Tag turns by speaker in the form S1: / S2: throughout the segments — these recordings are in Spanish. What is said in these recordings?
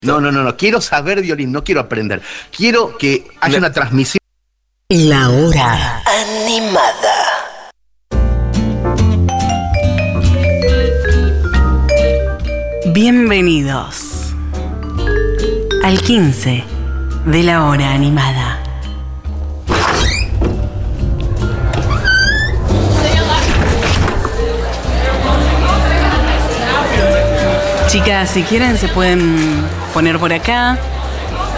S1: No, no, no, no. Quiero saber violín, no quiero aprender. Quiero que haya una transmisión.
S2: La hora animada.
S3: Bienvenidos al 15 de la hora animada. Chicas, si quieren se pueden poner por acá.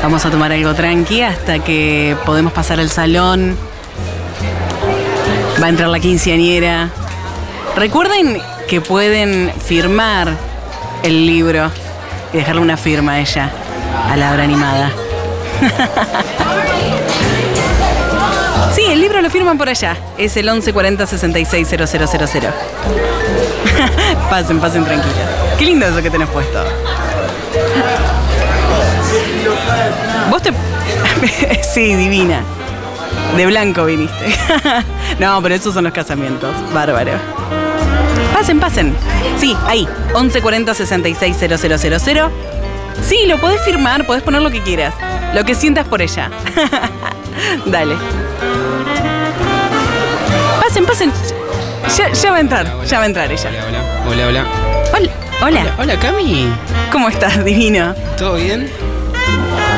S3: Vamos a tomar algo tranqui hasta que podemos pasar al salón. Va a entrar la quinceañera. Recuerden que pueden firmar el libro y dejarle una firma a ella, a la hora animada. Sí, el libro lo firman por allá. Es el 1140 660000. pasen, pasen tranquilos. Qué lindo eso que tenés puesto. Vos te. sí, divina. De blanco viniste. no, pero esos son los casamientos. Bárbaro. Pasen, pasen. Sí, ahí. 1140 660000. Sí, lo podés firmar, podés poner lo que quieras. Lo que sientas por ella. Dale. Pasen, pasen. Ya, ya va a entrar, ya va a entrar ella.
S4: Hola, hola. Hola,
S3: Hola. Hola.
S4: hola. Hola, Cami.
S3: ¿Cómo estás, divino?
S4: ¿Todo bien?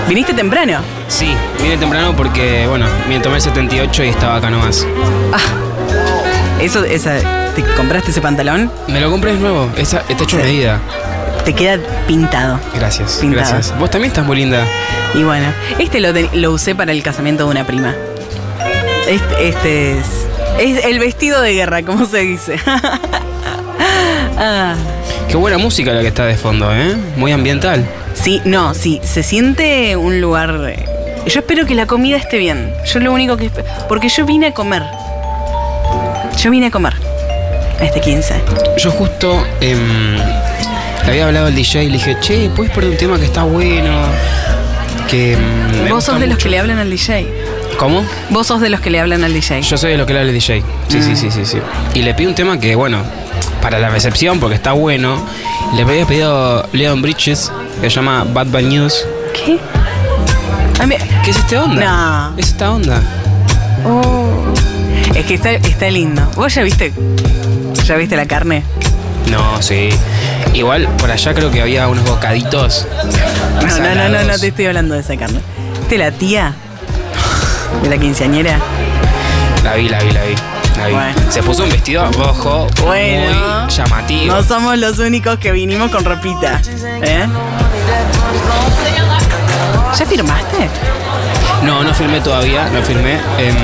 S3: ¿Viniste temprano?
S4: Sí, vine temprano porque, bueno, me tomé el 78 y estaba acá nomás.
S3: Eso, esa, ¿te compraste ese pantalón?
S4: Me lo compré de nuevo, esa, está hecho
S3: Sí.
S4: medida.
S3: Te queda pintado.
S4: Gracias,
S3: Pintado.
S4: gracias. Vos también estás muy linda.
S3: Y bueno, este lo, lo usé para el casamiento de una prima. Este, este es, es el vestido de guerra, como se dice. Ah,
S4: Qué buena música la que está de fondo, ¿eh? Muy ambiental.
S3: Sí, no, sí, se siente un lugar... eh, Yo espero que la comida esté bien. Yo lo único que... Porque yo vine a comer. Yo vine a comer. A este 15.
S4: Yo justo le había hablado al DJ y le dije, che, ¿puedes poner un tema que está bueno? Que em,
S3: Vos sos de los
S4: mucho".
S3: que le hablan al DJ.
S4: ¿Cómo?
S3: Vos sos de los que le hablan al DJ.
S4: Yo soy de los que le habla el DJ. Sí,
S3: Mm.
S4: sí, sí, sí, sí. Y le pido un tema que, bueno, para la recepción, porque está bueno. Le había pedido Leon Bridges, que se llama Bad Bad News.
S3: ¿Qué? A mí-
S4: ¿Qué es esta onda?
S3: No.
S4: Es esta onda.
S3: Es que está, está lindo. ¿Vos ya viste? ¿Ya viste la carne?
S4: No, sí. Igual por allá creo que había unos bocaditos.
S3: No, no, no, no, no te estoy hablando de esa carne. ¿Viste la tía? De la quinceañera.
S4: La vi, la vi, la vi.
S3: Bueno.
S4: Se puso un vestido rojo
S3: Bueno.
S4: muy llamativo.
S3: No somos los únicos que vinimos con ropita. ¿Eh? ¿Ya firmaste?
S4: No, no firmé todavía, no firmé. Em,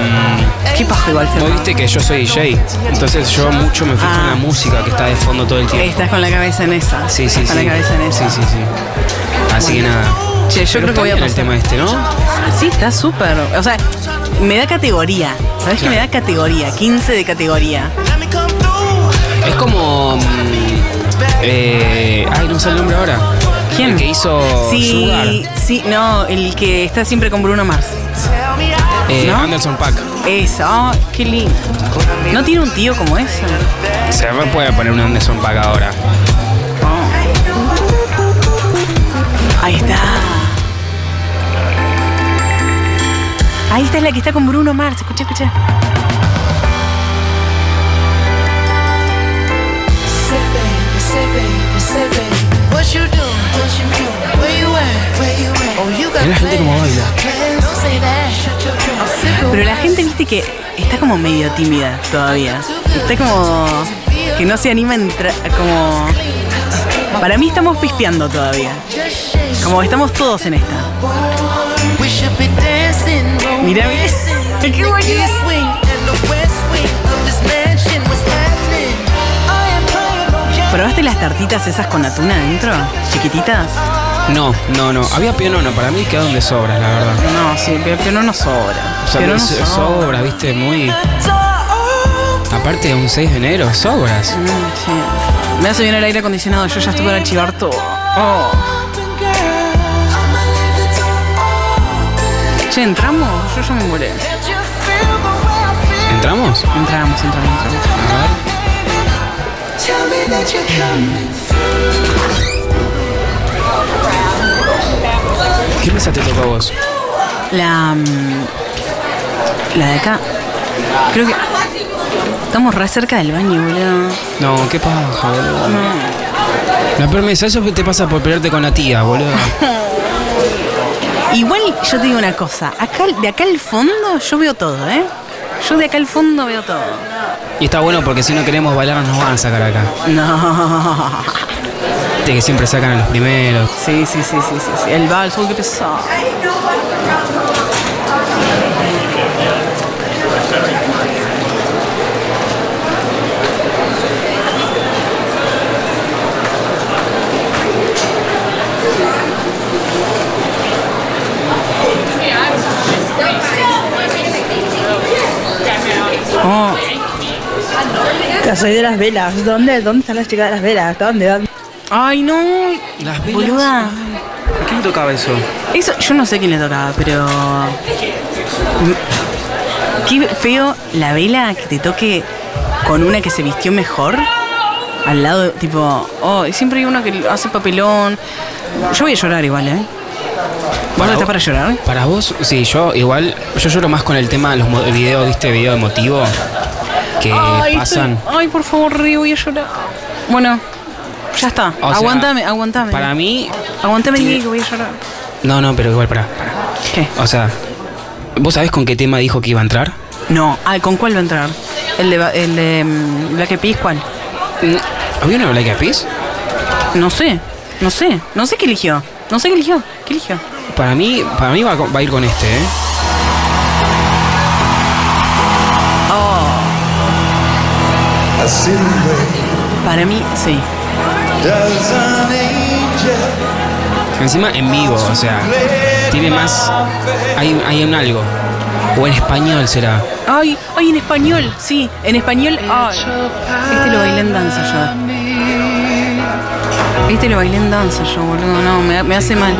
S3: ¿Qué pajo igual
S4: Vos viste que yo soy DJ, entonces yo mucho me fijo
S3: Ah.
S4: en la música que está de fondo todo el tiempo.
S3: Estás con la cabeza en esa.
S4: Sí, sí,
S3: Estás
S4: sí.
S3: Con la cabeza en esa.
S4: Sí, sí, sí. Así que nada.
S3: Che, yo
S4: Pero
S3: creo que voy a pasar.
S4: el tema este, ¿no?
S3: Sí, está súper. O sea, me da categoría. ¿Sabes que me da categoría? 15 de categoría.
S4: Es como. mm, eh, ay, no sé el nombre ahora.
S3: ¿Quién?
S4: El que hizo
S3: Sí,
S4: Sugar.
S3: sí, no, el que está siempre con Bruno Mars.
S4: Eh,
S3: ¿No?
S4: Anderson Pack.
S3: Eso, oh, qué lindo. ¿No tiene un tío como ese?
S4: Se re puede poner un Anderson Pack ahora.
S3: Ahí está. Ahí está la que está con Bruno Mars. Escucha, escucha.
S4: La gente cómo baila.
S3: Pero la gente, viste que está como medio tímida todavía. Está como que no se anima a entrar. Como. Para mí estamos pispeando todavía. Como estamos todos en esta.
S5: Romancing.
S3: Qué bonito. ¿Probaste las tartitas esas con atún adentro? Chiquititas.
S4: No, no, no. Había pionono, para mí quedaron de sobras, la verdad.
S3: No, sí, pero, pero no sobra.
S4: O sea,
S3: pero no
S4: so- sobra, viste, muy. Aparte de un 6 de enero, sobras.
S3: Mm, sí. Me hace bien el aire acondicionado, yo ya estoy para chivar todo. Oh. Che, ¿entramos? Yo ya me molé.
S4: ¿Entramos?
S3: Entramos, entramos, entramos.
S4: A ver. ¿Qué mesa te tocó a vos?
S3: La. mm, La de acá. Creo que. Estamos re cerca del baño, boludo.
S4: No, qué paja, boludo. La peor mesa, eso te pasa por pelearte con la tía, boludo.
S3: Igual yo te digo una cosa. Acá, de acá al fondo yo veo todo, ¿eh? Yo de acá al fondo veo todo.
S4: Y está bueno porque si no queremos bailar nos van a sacar acá.
S3: No.
S4: Viste que siempre sacan a los primeros.
S3: Sí, sí, sí, sí, sí. sí. El vals, uy, qué pesado. Oh,
S6: Soy de las velas. ¿Dónde? ¿Dónde están las chicas de las velas? ¿Dónde? ¿Dónde?
S3: ay, no.
S4: Las velas.
S3: Boluda.
S4: ¿A quién le tocaba eso?
S3: Eso, yo no sé quién le tocaba, pero. Qué feo la vela que te toque con una que se vistió mejor. Al lado, tipo, oh, y siempre hay uno que hace papelón. Yo voy a llorar igual, ¿eh? ¿Vos
S4: Para
S3: estás para llorar?
S4: Para vos, sí, yo igual, yo lloro más con el tema de los videos, viste, video emotivo que
S3: ay,
S4: pasan.
S3: estoy- ay, por favor, Río, voy a llorar. Bueno, ya está.
S4: O sea,
S3: aguantame, aguantame.
S4: Para mí,
S3: Aguantame,
S4: Sí.
S3: Diego, que voy a llorar.
S4: no, no, pero igual, para, para.
S3: ¿Qué?
S4: O sea, ¿vos sabés con qué tema dijo que iba a entrar?
S3: No, ay, ¿con cuál va a entrar? ¿El de, el de mm, Black Eyed Peas, cuál?
S4: Mm, ¿Había una Black Eyed Peas?
S3: No sé, no sé, no sé qué eligió. No sé qué eligió. ¿Qué eligió?
S4: Para mí, para mí va, va a ir con este, ¿eh?
S3: Para mí, sí.
S4: Encima en vivo, o sea, tiene más. Hay, hay un algo. O en español será.
S3: Ay, ay, en español, sí. En español, ay. Este lo bailé en danza yo. Este lo bailé en danza yo, boludo. No, me, me hace mal.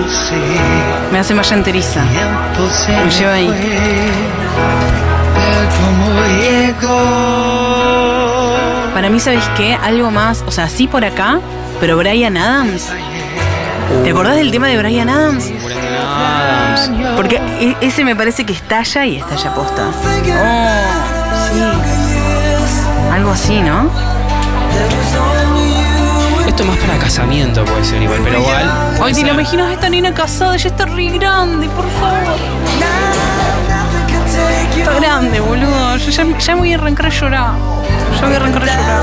S3: Me hace mal enteriza. Me lleva ahí. Para mí, ¿sabes qué? Algo más, o sea, sí por acá, pero Brian Adams. ¿Te acordás del tema de Brian Adams? Porque e- ese me parece que estalla y estalla posta. Oh, sí. Algo así, ¿no?
S4: Esto más para casamiento puede ser igual, pero igual.
S3: Ay, te lo imaginas a esta nena casada, ya está re grande, por favor. Está grande, boludo. Yo ya, ya me voy a arrancar a llorar. Ya voy a arrancar a llorar.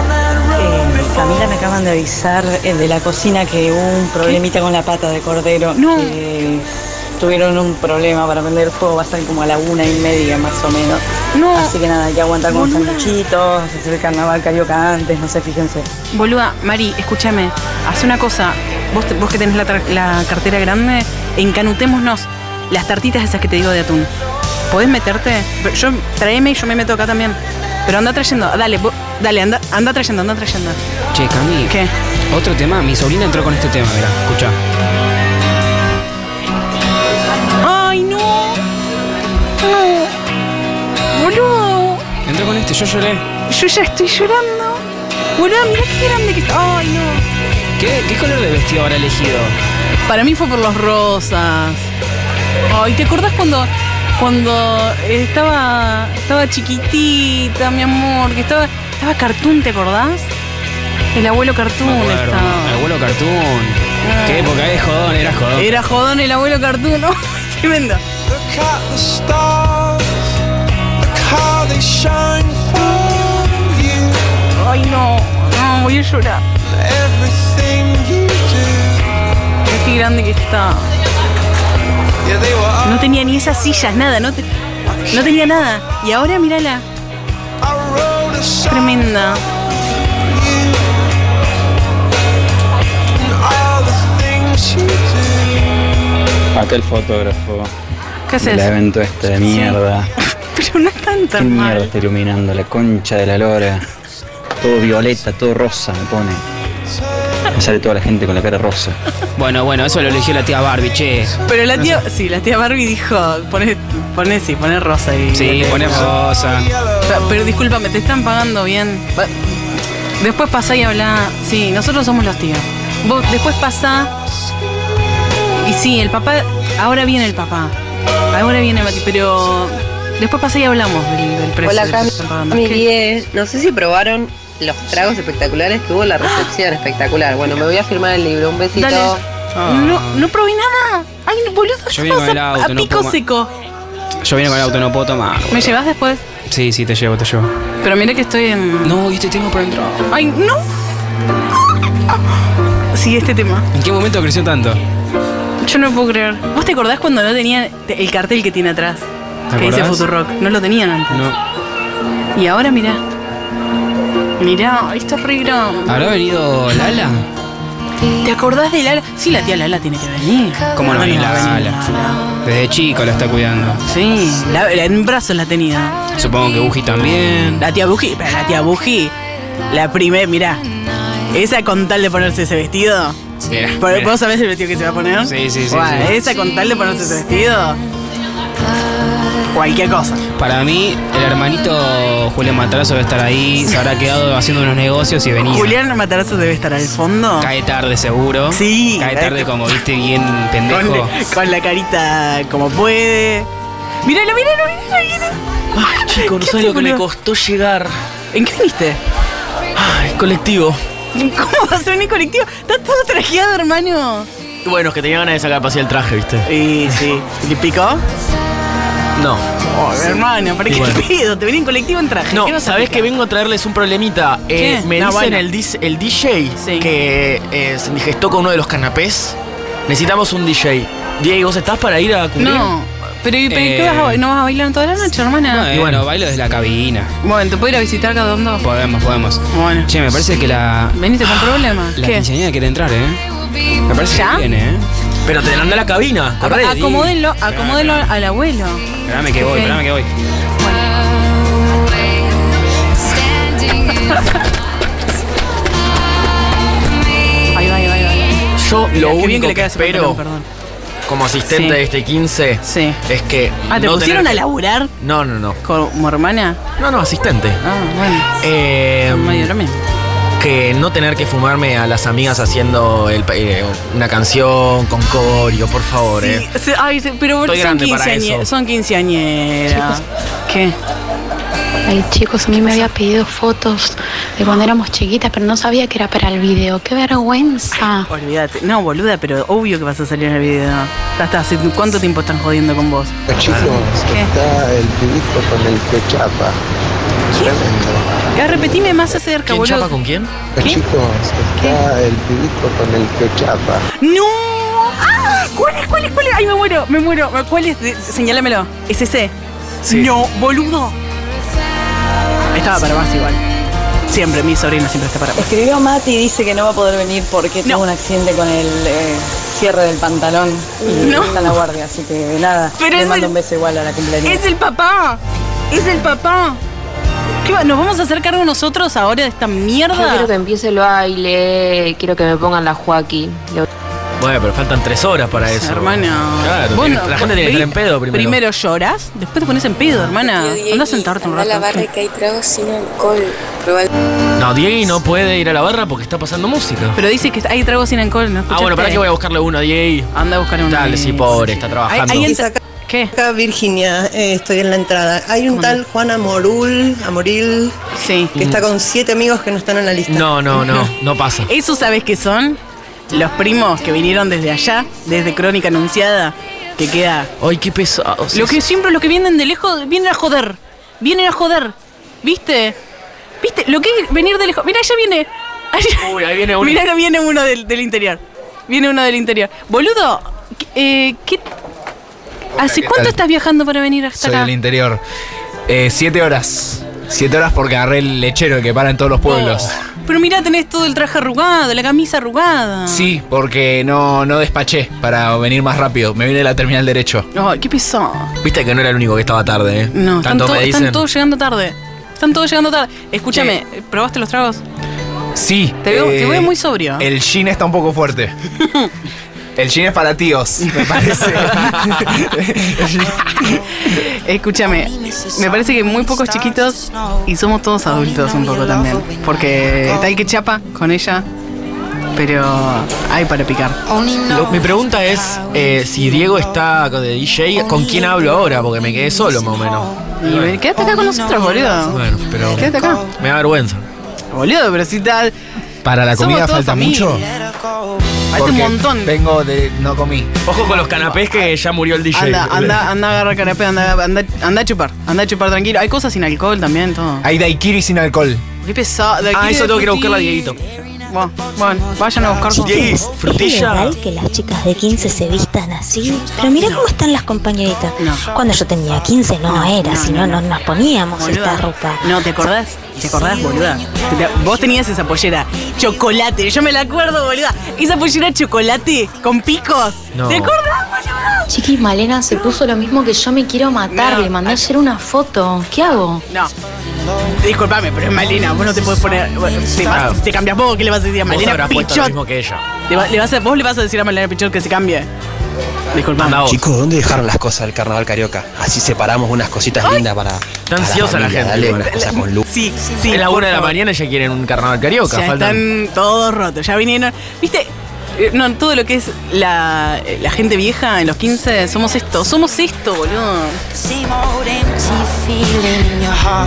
S6: Eh, Camila, me acaban de avisar eh, de la cocina que hubo un problemita con la pata de cordero.
S3: No.
S6: Tuvieron un problema para prender fuego, va a estar como a la una y media más o menos.
S3: No.
S6: Así que nada, hay que aguantar con
S3: Boluda.
S6: sanguchitos, hacer el carnaval carioca antes, no sé, fíjense.
S3: Boluda, Mari, escúchame. Haz una cosa. Vos, que tenés la, cartera grande, encanutémonos las tartitas esas que te digo de atún. ¿Podés meterte? Yo, tráeme y yo me meto acá también. Pero anda trayendo. Dale, vos- dale, anda, anda trayendo, anda trayendo.
S4: Che, Cami.
S3: ¿Qué?
S4: Otro tema, mi sobrina entró con este tema, mira, escucha.
S3: ¡Ay, no! No. Boludo.
S4: Entró con este, yo lloré.
S3: Yo ya estoy llorando. Boludo, mira qué grande que está. Ay, no.
S4: ¿Qué, qué color de vestido habrá elegido?
S3: Para mí fue por los rosas. Ay, ¿te acordás cuando cuando estaba estaba chiquitita, mi amor, que estaba estaba Cartoon, ¿te acordás? El abuelo Cartoon
S4: acuerdo,
S3: estaba.
S4: El abuelo cartoon. ¿Qué época es jodón? Era jodón.
S3: Era jodón el abuelo Cartoon, ¿no? Tremendo. Ay, no. No, voy a llorar.
S7: Everything you do,
S3: Mira qué grande que está. No tenía ni esas sillas, nada, no, te- no tenía nada. Y ahora mírala,
S8: Acá el fotógrafo
S3: ¿Qué
S8: del
S3: haces?
S8: evento este de mierda.
S3: Pero no es tan
S8: ¿Qué mierda está iluminando? La concha de la lora. Todo violeta, todo rosa me pone. Me sale toda la gente con la cara rosa.
S4: Bueno, bueno, eso lo eligió la tía Barbie, che.
S3: Pero la tía, sí, la tía Barbie dijo, pone, pone, sí, pone rosa y.
S4: Sí, pone rosa.
S3: Pero, pero discúlpame, te están pagando bien. Va- Después pasá y habla. Sí, nosotros somos los tíos. Vos después pasá Y sí, el papá. Ahora viene el papá. Ahora viene Mati, pero. Después pasa y hablamos del, del precio.
S9: Hola
S3: pagando.
S9: mi
S3: ¿Qué?
S9: diez. No sé si probaron los tragos espectaculares que hubo en la recepción espectacular. Bueno, me voy a firmar el libro. Un besito.
S3: Dale.
S4: Ah.
S3: No, no probé nada. Ay, boludo,
S4: Yo vine con el
S3: a,
S4: auto,
S3: a
S4: no
S3: pico seco.
S4: Yo vine con el auto, no puedo tomar.
S3: ¿Me llevas después?
S4: Sí, sí, te llevo, te llevo.
S3: Pero mira que estoy en.
S4: No, y te tengo por entrar.
S3: Ay, no. Sí, este tema.
S4: ¿En qué momento creció tanto?
S3: Yo no puedo creer. ¿Vos te acordás cuando no tenían el cartel que tiene atrás?
S4: ¿Te
S3: Que dice? Futurock. No lo tenían antes.
S4: No.
S3: Y ahora mirá. Mirá, ahí está re grande.
S4: ¿Habrá venido Lala?
S3: ¿Te acordás de Lala? Sí, la tía Lala tiene que venir.
S4: ¿Cómo no
S3: Bueno,
S4: viene
S3: va a venir
S4: Lala? Desde chico la está cuidando.
S3: Sí, la, en brazos la tenía.
S4: Supongo que Buji también.
S3: La tía Buji, pero la tía Buji, la primera, mirá. Esa con tal de ponerse ese vestido.
S4: Mira,
S3: ¿Vos
S4: mira.
S3: sabés el vestido que se va a poner?
S4: Sí, sí, sí.
S3: Esa con tal de ponerse ese vestido. Cualquier cosa.
S4: Para mí, el hermanito Julián Matarazo debe estar ahí, se habrá quedado haciendo unos negocios y venía.
S3: Julián Matarazo debe estar al fondo.
S4: Cae tarde seguro.
S3: Sí.
S4: Cae tarde como viste bien pendejo.
S3: con la carita como puede. Míralo, míralo, míralo, míralo.
S10: Ay, chico, no
S3: ¿Qué
S10: sabes lo que me costó llegar.
S3: ¿En qué viniste?
S10: Ay, colectivo.
S3: ¿Cómo vas a venir colectivo? Está todo trajeado, hermano.
S10: Bueno, es que tenía ganas de sacar para el traje, ¿viste?
S3: Y sí. ¿Le picó?
S10: No.
S3: Oh, hermano, ¿para qué
S10: bueno.
S3: pido? Te venía en colectivo en traje. ¿Qué
S10: No, ¿sabés que vengo a traerles un problemita? Eh, me
S3: No,
S10: dicen
S3: bueno.
S10: el, dis- el DJ
S3: Sí.
S10: que eh, se indigestó con uno de los canapés. Necesitamos un DJ. Diego, ¿vos estás para ir a cubrir?
S3: No. Pero, ¿y- pero ¿y
S4: Eh.
S3: ¿qué vas a ba- ¿No vas a bailar toda la noche, hermana?
S4: Bueno,
S10: Y bueno.
S4: bailo desde la cabina.
S3: Bueno, ¿te puedo ir a visitar cada uno?
S4: Podemos, podemos.
S3: Bueno.
S4: Che, me parece que la.
S3: Veniste con problemas.
S4: La
S3: ¿Qué?
S4: quinceañera quiere entrar, ¿eh? Me parece
S3: ¿Ya?
S4: que viene, ¿eh?
S10: Pero te anda la cabina. Corre.
S3: Acomódenlo, acomódenlo al abuelo.
S4: Espérame que voy, espérame que voy.
S3: Ahí va, ahí va, ahí va.
S10: Yo
S3: Mirá,
S10: lo
S3: qué bien
S10: único
S3: que le
S10: que,
S3: queda ese
S10: espero
S3: pantalón, perdón.
S10: como asistente
S3: Sí.
S10: de este 15
S3: Sí.
S10: es que.
S3: Ah, ¿te
S10: no
S3: pusieron
S10: tener
S3: a laburar
S10: No, no, no.
S3: como hermana?
S10: No, no, asistente.
S3: Ah, bueno.
S10: Eh,
S3: Medio lo mismo.
S10: Que no tener que fumarme a las amigas haciendo el- eh, una canción con corio, por favor,
S3: Sí,
S10: eh.
S3: sí, ay, sí, pero
S10: Estoy
S3: son,
S10: grande para
S3: quinceañe-
S10: eso.
S3: son quinceañeras. ¿Qué?
S11: Ay, chicos, a mí me había pedido fotos de cuando éramos chiquitas, pero no sabía que era para el video. ¡Qué vergüenza!
S3: Olvídate. No, boluda, pero obvio que vas a salir en el video. Ya está, ¿hace ¿cuánto tiempo están jodiendo con vos?
S12: Chicos,
S3: ¿Qué?
S12: está el pibito con el que chapa. Tremendo.
S3: Ya, repetime más acerca,
S10: ¿Quién
S3: boludo.
S10: chapa con quién?
S12: Chicos, está el pibito con el que chapa.
S3: ¡No! ¡Ah! ¿Cuál es, cuál es, cuál es? Ay, me muero, me muero. ¿Cuál es? Señálamelo. ¿Es ese?
S10: Sí.
S3: No, boludo. Estaba para más igual. Siempre, mi sobrina siempre está para más.
S6: Escribió Mati y dice que no va a poder venir porque
S3: No.
S6: tuvo un accidente con el eh, cierre del pantalón y
S3: No.
S6: está en la guardia, así que nada.
S3: Pero
S6: le
S3: es
S6: mando
S3: el-
S6: un beso igual a la cumpleaños.
S3: ¡Es el papá! ¡Es el papá! ¿Qué va? ¿Nos vamos a hacer cargo nosotros ahora de esta
S9: Yo
S3: mierda?
S9: quiero que empiece el baile, quiero que me pongan la Joaquín.
S10: Bueno, pero faltan tres horas para eso.
S3: Hermana.
S10: Claro,
S3: Bueno,
S10: la gente tiene que estar en pedo primero.
S3: Primero lloras, después te pones en pedo, hermana. Anda a sentarte un rato. ¿qué?
S13: que hay tragos sin alcohol.
S10: No, Diego no puede ir a la barra porque está pasando música.
S3: Pero dice que hay tragos sin alcohol, ¿no
S10: Ah, bueno, para que voy a buscarle uno a Diego.
S3: Anda a buscar uno.
S10: Dale, sí, pobre, está trabajando.
S14: Acá, Virginia, eh, estoy en la entrada. Hay un tal Juan Amorul, Amoril,
S3: Sí.
S14: que está con siete amigos que no están en la lista.
S10: No, no, no, no pasa.
S3: ¿Eso sabes qué son? Los primos que vinieron desde allá, desde Crónica Anunciada, que queda.
S10: Ay, qué pesado.
S3: Lo que siempre los que vienen de lejos vienen a joder. Vienen a joder. ¿Viste? ¿Viste? Lo que es venir de lejos. Mira, allá viene. Allá-
S10: Uy, ahí viene uno.
S3: Mirá, viene uno del, del interior. Viene uno del interior. Boludo, eh, ¿qué- ¿hace
S15: ¿qué
S3: cuánto
S15: tal?
S3: estás viajando para venir hasta
S15: Soy
S3: acá?
S15: del interior. Eh, siete horas. Siete horas porque agarré el lechero que para en todos los pueblos.
S3: Pero mirá, tenés todo el traje arrugado, la camisa arrugada.
S15: Sí, porque no, no despaché para venir más rápido. Me vine de la terminal derecho.
S3: Ay, qué pesado.
S10: Viste que no era el único que estaba tarde, ¿eh?
S3: No, están,
S10: Tanto
S3: to-
S10: me
S3: están todos llegando tarde. Están todos llegando tarde. Escúchame, ¿probaste los tragos?
S15: Sí.
S3: Te veo, te
S15: eh,
S3: veo muy sobrio.
S15: El gin está un poco fuerte. El gin es para tíos, me parece.
S3: Escúchame, me parece que muy pocos chiquitos y somos todos adultos un poco también. Porque está el que chapa con ella Pero hay para picar.
S10: Lo- mi pregunta es eh, si Diego está de DJ, ¿con quién hablo ahora? Porque me quedé solo más o menos.
S3: Y ven, quédate acá con nosotros, boludo.
S10: Bueno, pero
S3: Quédate acá.
S10: me da vergüenza.
S3: Boludo, pero si tal.
S15: Para la comida falta
S3: familia.
S15: mucho.
S3: Falta un montón.
S15: Vengo de. No comí.
S10: Ojo con los canapés que ya murió el DJ.
S3: Anda, anda, anda a agarrar canapé, anda, anda, anda a chupar, anda a chupar tranquilo. Hay cosas sin alcohol también, todo.
S15: Hay daiquiri sin alcohol.
S3: Qué pesado.
S10: Ah, eso tengo que ir a buscarla a Dieguito.
S3: Bueno, bueno, vayan a buscar
S10: Dieguis,
S13: ¿Es
S10: frutilla.
S13: legal que las chicas de 15 se vistan así? Pero mira cómo están las compañeritas. Cuando yo tenía 15 no, era, si no, no nos poníamos
S3: Boluda.
S13: esta ropa.
S3: No, ¿te acordás? ¿Te acordás, boluda? Vos tenías esa pollera chocolate, yo me la acuerdo, boluda. Esa pollera chocolate con picos.
S13: No.
S3: ¿Te acordás, boluda?
S11: Chiqui, Malena se puso lo mismo que yo me quiero matar.
S3: No.
S11: Le mandé ayer una foto. ¿Qué hago?
S3: No. Disculpame, pero es Malena, vos no te puedes poner. bueno, Te, vas-
S10: Claro.
S3: te cambias vos, ¿qué le vas a decir a
S10: Vos
S3: Malena
S10: habrás puesto lo
S3: Pichot?
S10: mismo que ella.
S3: Va- le vas a- vos le vas a decir a Malena Pichot que se cambie. Disculpame.
S16: Chicos, ¿dónde dejaron las cosas del carnaval carioca? Así separamos unas cositas lindas para.
S10: Está ansiosa la gente.
S16: Dale unas cosas con luz.
S3: Sí, sí.
S10: es la
S3: por
S10: una de la
S3: favor.
S10: mañana y ya quieren un carnaval carioca.
S3: Ya
S10: faltan.
S3: están todos rotos, ya vinieron. ¿Viste? Eh, No, todo lo que es la, eh, la gente vieja en los 15, somos esto, somos esto, boludo.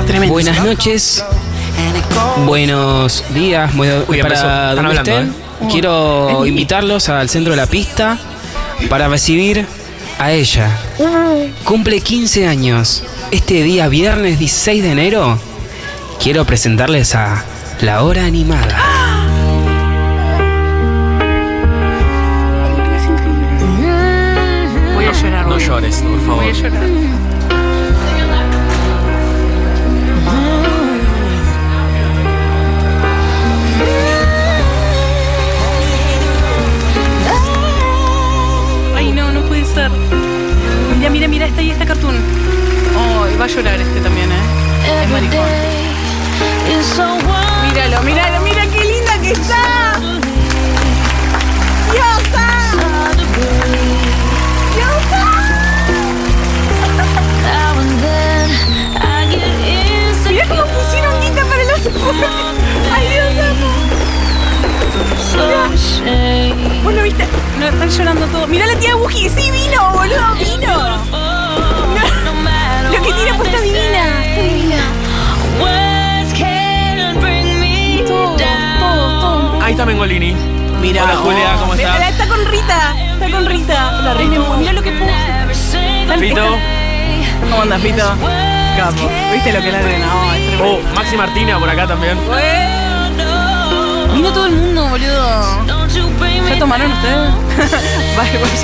S3: Tremendo.
S4: Buenas noches. Buenos días.
S10: Uy,
S4: para
S10: Están
S4: donde
S10: hablando,
S4: estén,
S10: ¿eh?
S4: quiero invitarlos al centro de la pista para recibir a ella. Cumple 15 años. Este día, viernes 16 de enero, quiero presentarles a La Hora Animada.
S3: Voy a llorar.
S10: No
S3: boludo.
S10: llores, por favor.
S3: Voy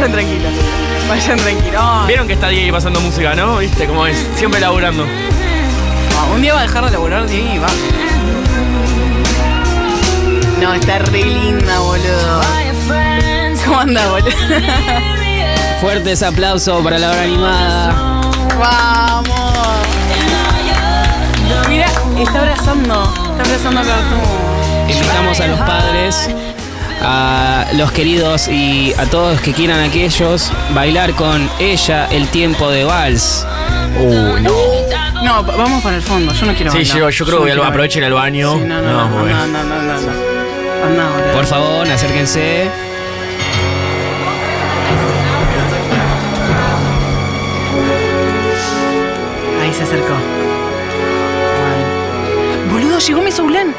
S3: Vayan, tranquilos. Vayan tranquilos.
S10: Vieron que está Diego pasando música, ¿no? ¿Viste cómo es? Siempre laburando.
S3: Ah, Un día va a dejar de laburar, Diego, y va. No, está re linda, boludo. ¿Cómo anda, boludo?
S4: Fuertes aplausos para La Hora Animada.
S3: ¡Vamos! Mira, está abrazando. Está abrazando a Cartoon.
S4: Invitamos a los padres, a los queridos y a todos que quieran aquellos bailar con ella el tiempo de vals.
S10: Uy, no.
S3: No, va- vamos para el fondo. Yo no quiero
S10: Sí,
S3: bailar.
S10: yo, yo creo
S3: no
S10: que
S3: quiero
S10: aprovechen el baño.
S3: Sí, no, no, no, no, no, no, no, no.
S4: Por favor, acérquense.
S3: Ahí se acercó. Boludo, llegó Mesoulán.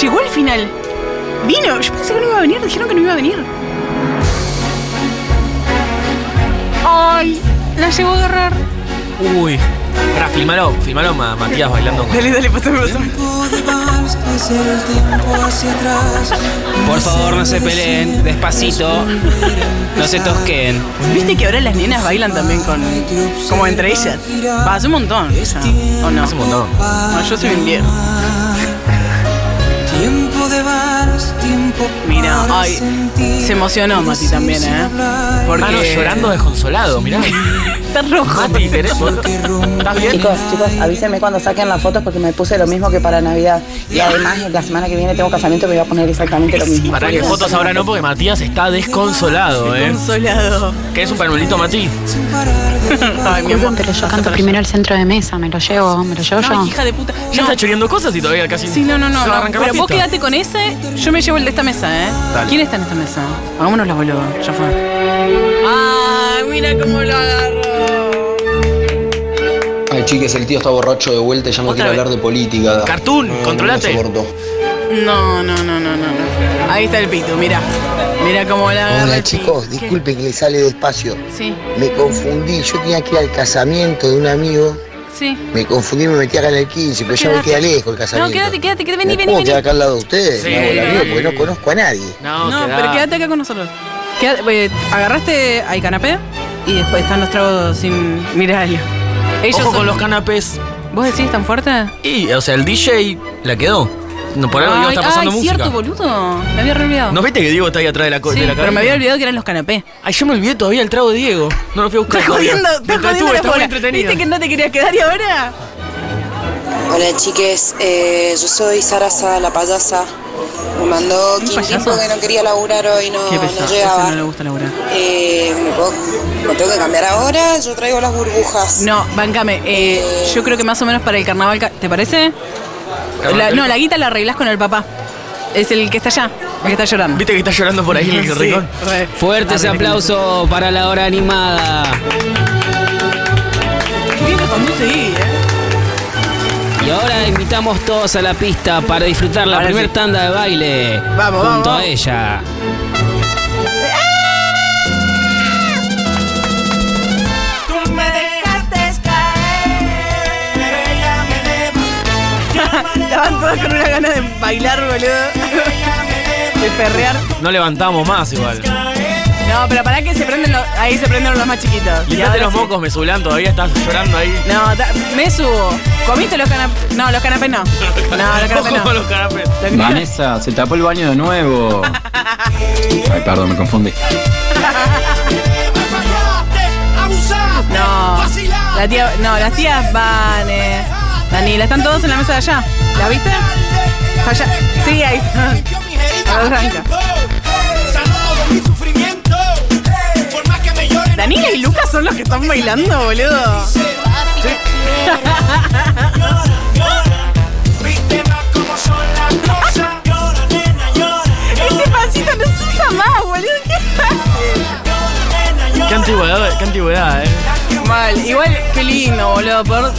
S3: Llegó al final. Vino. Yo pensé que no iba a venir. Dijeron que no iba a venir. Ay, la llegó a agarrar.
S10: Uy. Espera, filmalo, filmalo Ma- Matías bailando. con-
S3: Dale, dale, pásame, pásame.
S4: Por favor, no se peleen, despacito. No se tosquen.
S3: ¿Viste que ahora las nenas bailan también con. como entre ellas? Va, hace un montón. o sea, ¿O no?
S10: Hace un montón.
S3: No, yo soy un viejo. Mira, ay, se emocionó Mati también, ¿eh? Porque.
S10: Mano llorando desconsolado, mirá.
S3: Está rojo.
S10: Mati, ¿tenés- ¿estás bien?
S6: Chicos, chicos, avísenme cuando saquen las fotos porque me puse lo mismo que para Navidad. Y además, la semana que viene tengo casamiento y me voy a poner exactamente lo mismo.
S10: Para que fotos ahora no, porque Matías está desconsolado, ¿eh?
S3: Consolado.
S10: ¿Querés un panuelito, Mati?
S3: Ay, mi amor.
S11: Pero yo canto primero el centro de mesa, me lo llevo, me lo llevo
S3: No,
S11: yo.
S3: hija de puta.
S10: Ya está choreando cosas y todavía casi.
S3: Sí, no, no, no. Pero vos quedate con ese, yo me llevo el de esta mesa, ¿eh?
S15: Dale.
S3: ¿Quién está en esta mesa? Hagámonos la boludo, ya fue. ¡Ay, mira cómo lo agarró!
S16: Ay, chiques, el tío está borracho de vuelta y ya no quiere hablar de política.
S10: Cartoon,
S16: No,
S10: controlate.
S16: No.
S3: No, no, no, no. Ahí está el pito, mira. Mira cómo la agarra
S12: Hola chicos,
S3: pito.
S12: disculpen que le sale despacio.
S3: Sí,
S12: Me confundí, yo tenía que ir al casamiento de un amigo.
S3: Sí.
S12: Me confundí, me metí acá en el 15, pero ya me
S3: Quédate.
S12: queda lejos el
S3: No,
S12: casamiento.
S3: quédate, quédate, quédate,
S12: ¿Me
S3: vení, vení,
S12: puedo
S3: vení.
S12: quedar acá al lado de ustedes?
S10: Sí.
S12: Me hago el amigo porque no conozco a nadie.
S10: No,
S3: No,
S10: quedá.
S3: pero quédate acá con nosotros. Quédate- eh, agarraste al canapé y después están los tragos sin mirarlo. Ellos
S10: Ojo
S3: son-
S10: con los canapés.
S3: ¿Vos decís tan fuerte?
S10: Y, o sea, el DJ la quedó. No, por algo Diego está pasando
S3: ay,
S10: música.
S3: cierto, boludo. Me había re olvidado.
S10: ¿No viste que Diego está ahí atrás de la, co-
S3: Sí,
S10: de la
S3: pero me había olvidado que eran los canapés.
S10: Ay, yo me olvidé todavía el trago de Diego. No lo fui a buscar.
S3: Estás
S10: todavía.
S3: jodiendo,
S10: Me
S3: estás
S10: entretuve,
S3: jodiendo
S10: está muy
S3: afuera.
S10: entretenido.
S3: ¿Viste que no te querías quedar y ahora?
S6: Hola chiques, eh, yo soy Sara Sada, la payasa. Me mandó
S3: ¿Un
S6: Kim
S3: payaso?
S6: Tipo que no quería laburar hoy, no,
S3: Qué
S6: no
S3: pesado, ese
S6: llegaba.
S3: no le gusta laburar.
S6: Eh, ¿me, puedo- me tengo que cambiar ahora? Yo traigo las burbujas.
S3: No, bancame. eh, yo creo que más o menos para el carnaval. ca- ¿Te parece? La- no, la guita la arreglás con el papá. Es el que está allá, el que está llorando.
S10: ¿Viste que está llorando por ahí en el
S3: Sí,
S10: rincón?
S4: Fuerte ese aplauso para la hora animada.
S3: Bien lo conduce ahí, ¿eh?
S4: Y ahora invitamos todos a la pista para disfrutar la primera
S3: sí.
S4: tanda de baile
S3: Vamos,
S4: junto
S3: vamos,
S4: a ella.
S3: Estaban todos con una gana de bailar, boludo. De perrear.
S10: No levantamos más igual.
S3: No, pero para que se prenden los, ahí se prenden los más chiquitos. Y
S10: Limpiate los
S3: sí.
S10: mocos, Mesulán, todavía estás llorando ahí.
S3: No, da- me subo. ¿Comiste los canapés? No, los canapés no. No, los canapés
S10: Ojo con
S3: no.
S10: los canapés.
S8: Vanessa, se tapó el baño de nuevo. Ay, perdón, me confundí.
S3: No, la tía, no, las tías van, eh, Daniela, están todos en la mesa de allá. ¿La viste? Allá. Sí, ahí. A la blanca. Daniela y Lucas son los que están bailando, boludo. Ese pasito no se usa más, boludo.
S10: ¿Qué antigüedad, qué antigüedad, eh.
S3: Mal, igual, qué lindo, boludo. por-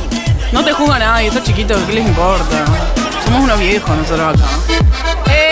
S3: No te juzga nadie, sos chiquito, ¿qué les importa? Somos unos viejos nosotros acá. ¡Eh!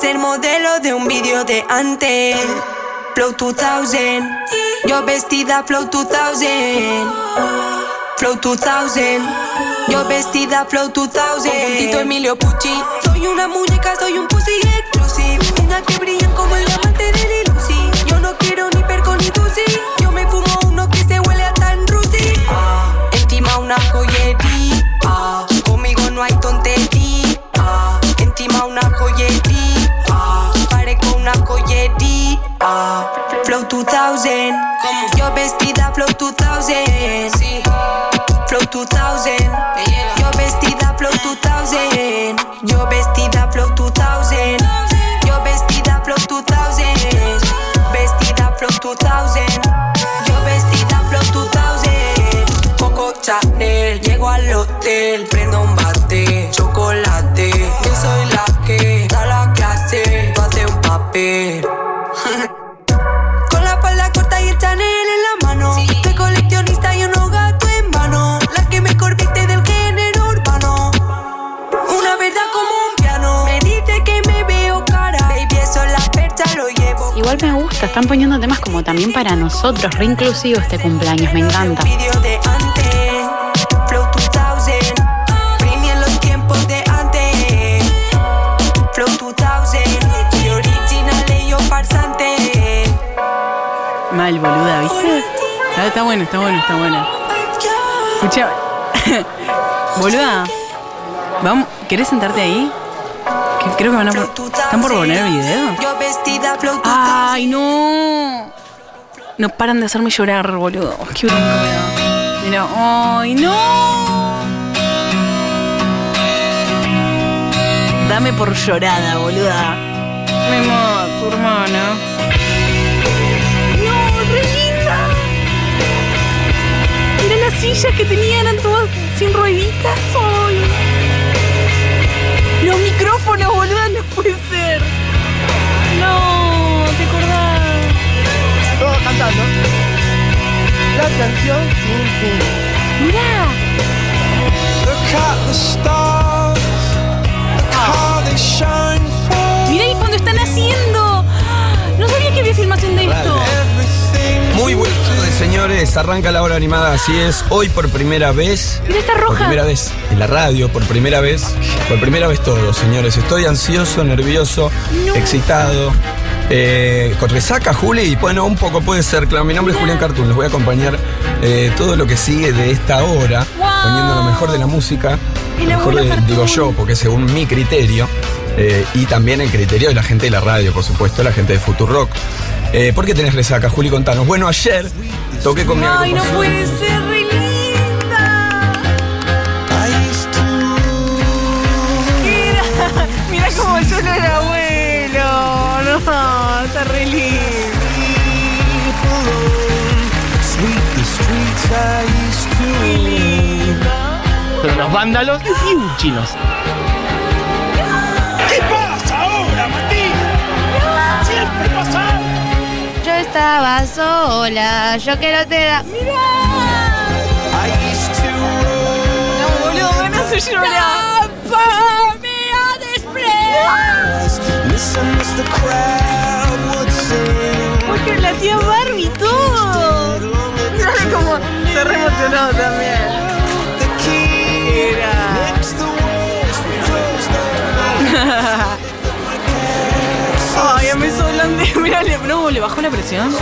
S17: Ser modelo de un vídeo de antes. Flow 2000. Yo vestida Flow 2000. Flow 2000. Yo vestida Flow 2000. Un puntito Emilio Pucci. Soy una muñeca, soy un pussy exclusive. Una que brillan como el diamante de Uzi. Yo no quiero ni perco ni tusi. Flow 2000. Yo vestida Flow 2000. Sí. Flow 2000. Yo vestida Flow 2000. Yo vestida Flow 2000. Yo vestida Flow 2000. Vestida Flow 2000. Yo vestida Flow 2000. Coco Chanel. Llego al hotel. Prendo un bate. Chocolate. Yo soy la que da la clase. Tú haces un papel.
S11: Están poniendo temas como también para nosotros, re inclusivo este cumpleaños, me encanta.
S17: Vídeo de antes. Flow 2000. Britney en los tiempos de antes. Flow 2000. Y original y yo farsante.
S3: Mal, boluda, ¿viste? Está, está bueno, está bueno, está bueno. Escucha. boluda. Vamos, ¿querés sentarte ahí? Creo que van a por- ¿Están por poner el video?
S17: Yo vestida Flow 2000.
S3: ¡Ay, no! No paran de hacerme llorar, boludo. Qué me da. Mira, ¡ay, no! Dame por llorada, boluda. Memo, tu hermana. ¡No, re linda! Mira las sillas que tenían, eran todas sin rueditas. ¡Ay! Los micrófonos, boluda, no puede ser.
S12: Cantando. La canción sin fin.
S3: Mirá.
S7: Look at the stars. Look how they shine for
S3: Mirá ahí cuando están haciendo. No sabía que había filmación de esto.
S18: Muy buenas tardes, señores. Arranca la hora animada, así es. Hoy por primera vez.
S3: Mira esta
S18: Por
S3: roja.
S18: primera vez en la radio, por primera vez. Por primera vez todo, señores. Estoy ansioso, nervioso, excitado. Eh, con resaca, Juli, y bueno, un poco puede ser, claro. Mi nombre es Julián Cartoon, les voy a acompañar eh, todo lo que sigue de esta hora, poniendo lo mejor de la música, lo mejor de- digo yo, porque según mi criterio, eh, y también el criterio de la gente de la radio, por supuesto, la gente de Futurock. Eh, ¿Por qué tenés resaca, Juli? Contanos. Bueno, ayer toqué con mi
S3: Ay, no puede ser, re linda. Mira, mira como yo no era abuelo.
S12: Pero unos vándalos y un chinos.
S7: ¿Qué pasa ahora, Matías? Siempre pasa.
S19: Yo estaba sola, yo que no te da.
S3: No, boludo, van a hacer llorar. Porque la tía Barbie todo. Mira cómo se re emocionó también. Mira. Ay, a mí. Mira, no, le bajó la presión.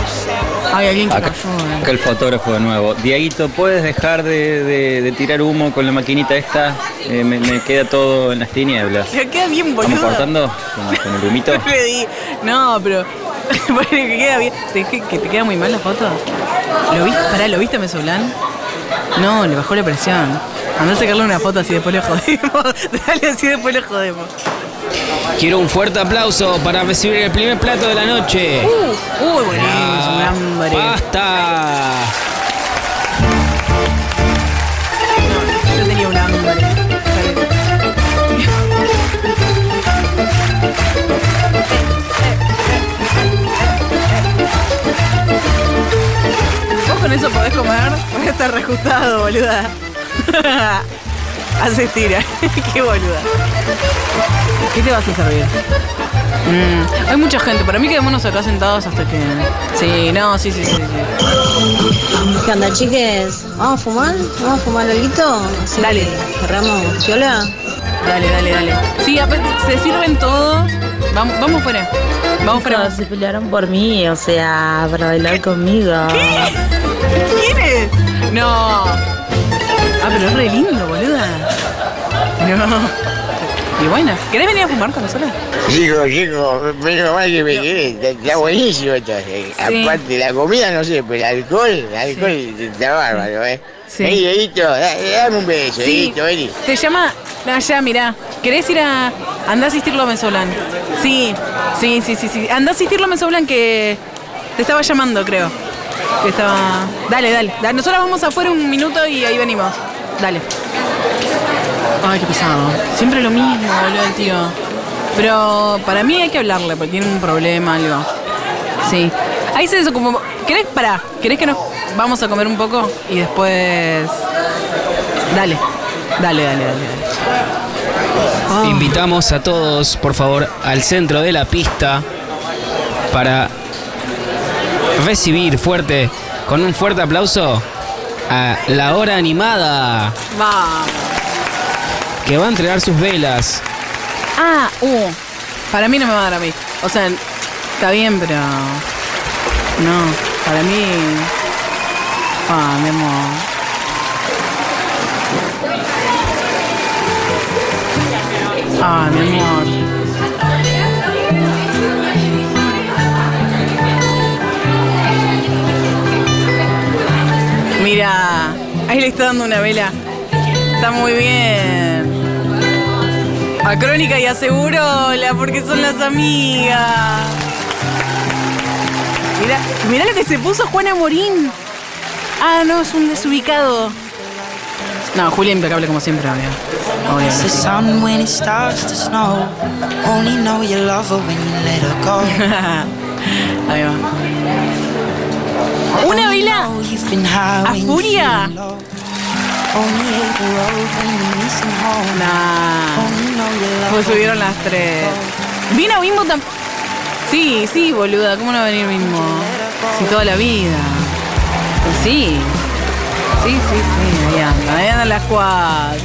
S3: Ay, alguien que
S8: Acá,
S3: cayó.
S8: acá el fotógrafo de nuevo. Dieguito, ¿puedes dejar de, de- de tirar humo con la maquinita esta? Eh, me, me queda todo en las tinieblas.
S3: Le queda bien,
S8: ¿Vamos
S3: boludo.
S8: cortando con, con el humito?
S3: No, pero. Bueno, que queda bien. ¿Te, que, que te queda muy mal la foto? ¿Lo viste? Pará, ¿lo viste, Mesoblán? No, le bajó la presión. Andá a sacarle una foto así después le jodemos. Dale así después le jodemos.
S4: Quiero un fuerte aplauso para recibir el primer plato de la noche.
S3: Uh, uy, buenísimo, hambre.
S4: ¡Basta!
S3: Yo tenía un hambre. Con eso podés comer, voy a estar reajustado, boluda. Haces tira. Qué boluda. ¿Qué te vas a servir? Mm, hay mucha gente. Para mí quedémonos acá sentados hasta que. Sí, no, sí, sí, sí. sí.
S20: ¿Qué onda, chiques? ¿Vamos a fumar? ¿Vamos a fumar algo? Sí,
S3: Dale.
S20: ¿Cerramos piola?
S3: Dale, dale, dale. Sí, se sirven todos. Vamos, vamos fuera. Vamos fuera.
S20: Se pelearon por mí, o sea, para bailar conmigo.
S3: ¿Quién es? No. Ah, pero es re lindo, boluda. No. Y bueno, ¿querés venir a fumar con nosotros?
S12: Chico, chico, menos mal que me quedé, está, está buenísimo esto. eh.
S3: Sí.
S12: Aparte, la comida no sé, pero el alcohol, el alcohol está bárbaro, ¿eh?
S3: Sí.
S12: Dieguito, da- dame un beso,
S3: Sí.
S12: Dieguito, vení.
S3: Te llama. No, ya, mirá. ¿Querés ir a. Andá a asistirlo a Mesoblan? Sí, sí, sí, sí, sí. Andá a asistirlo a Mesoblan que. Te estaba llamando, creo. Que estaba. Dale, dale. dale. Nosotros vamos afuera un minuto y ahí venimos. Dale. Ay, qué pesado. Siempre lo mismo, boludo, el tío. Pero para mí hay que hablarle, porque tiene un problema, algo. Sí. Ahí se desocupó. ¿Querés? Pará. ¿Querés que nos vamos a comer un poco? Y después. Dale. Dale, dale, dale. dale.
S4: Invitamos a todos, por favor, al centro de la pista para recibir fuerte, con un fuerte aplauso, a la hora animada,
S3: Vamos.
S4: que va a entregar sus velas.
S3: Ah, uh. Para mí no me va a dar a mí. O sea, está bien, pero. No, para mí. Ah, mi amor. Ah, mi amor. Ahí le está dando una vela. Está muy bien. A Crónica y a Segurola, porque son las amigas. Mira, mira lo que se puso Juana Morín. Ah, no, es un desubicado. No, Julia impecable como siempre, obvio. Obvio,
S5: It's the
S3: sí.
S5: sun when it starts to snow. Only know you love her when you let her go.
S3: Ahí va. Una vela a furia. Nah. Pues subieron las tres. Vino Bimbo también. Sí, sí, boluda. ¿Cómo no va a venir Bimbo? Sí, toda la vida. Sí. Sí, sí, sí. Ahí anda. Ahí andan las cuatro.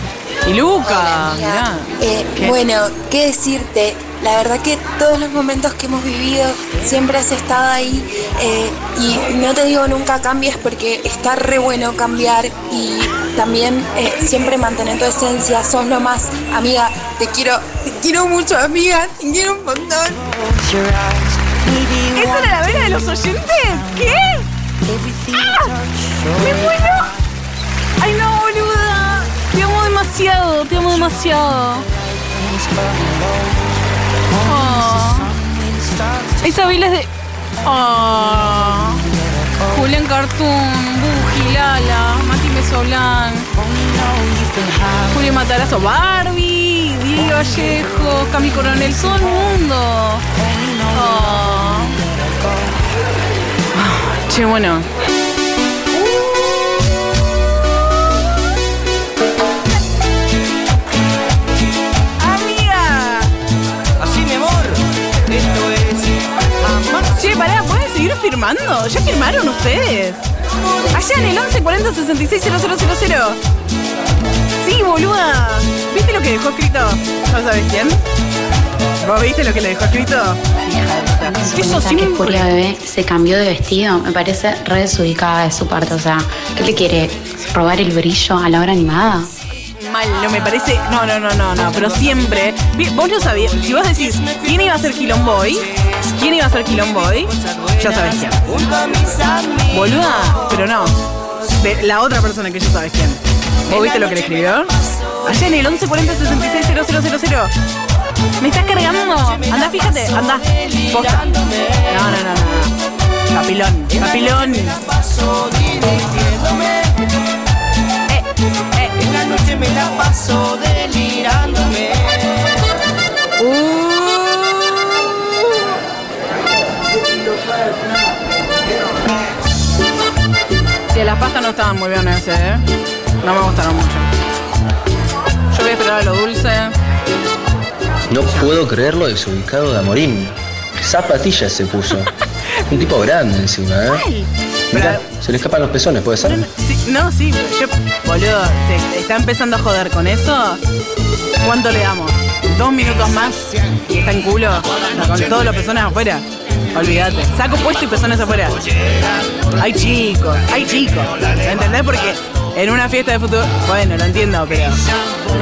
S3: Y Luca, mirá.
S21: Eh,
S3: ¿Qué?
S21: bueno, ¿qué decirte? La verdad que todos los momentos que hemos vivido siempre has estado ahí eh, y no te digo nunca cambies porque está re bueno cambiar y también eh, siempre mantener tu esencia, sos lo más, amiga, te quiero, te quiero mucho amiga, te quiero un montón.
S3: ¿Esa era la vela de los oyentes? ¿Qué? ¡Ah! ¡Me muero! ¡Ay no, boluda! Te amo demasiado, te amo demasiado. Esa vela es de. Oh. Julián Cartoon, Buji, Lala, Mati Mesolán, Julio Matarazo, Barbie, Diego Vallejo, Cami Coronel, todo el mundo. Oh. Che, bueno. Seguir firmando? ¿Ya firmaron ustedes? Allá en el 11 40 66 000. Sí, boluda. ¿Viste lo que dejó escrito? ¿No sabes quién? ¿Vos viste lo que le dejó escrito? Eso
S11: Pensá que. Furia Bebé se cambió de vestido, me parece re desubicada de su parte. O sea, ¿qué le quiere? ¿Robar el brillo a la hora animada?
S3: Mal, no me parece. No, no, no, no, no. Pero siempre. Vos lo sabías. Si vos decís, ¿quién iba a ser Quilomboy? ¿Quién iba a ser Quilomboy? Ya sabés quién. Boluda, pero no. De la otra persona que ya sabes quién. ¿Vos viste lo que le escribió? Allá en el 1140 66 000. ¿Me estás cargando? Anda, fíjate, anda. Posta. No, no, no, no. Papilón, papilón.
S5: En la noche me la paso delirándome.
S3: Y a la pastas no estaban muy bien ese, ¿eh? No me gustaron mucho. Yo voy a esperar a lo dulce.
S8: No puedo creer lo desubicado de Amorín. Zapatillas se puso. Un tipo grande encima, ¿eh? Mira, se le escapan los pezones, ¿puede ser?
S3: No, sí, yo, boludo, se está empezando a joder con eso. ¿Cuánto le damos? ¿Dos minutos más? Y está en culo. Con todos los pezones afuera. Olvídate. Saco puesto y pezones afuera. Hay chicos, hay chicos. ¿Me entendés? Porque en una fiesta de fútbol, bueno, lo entiendo, pero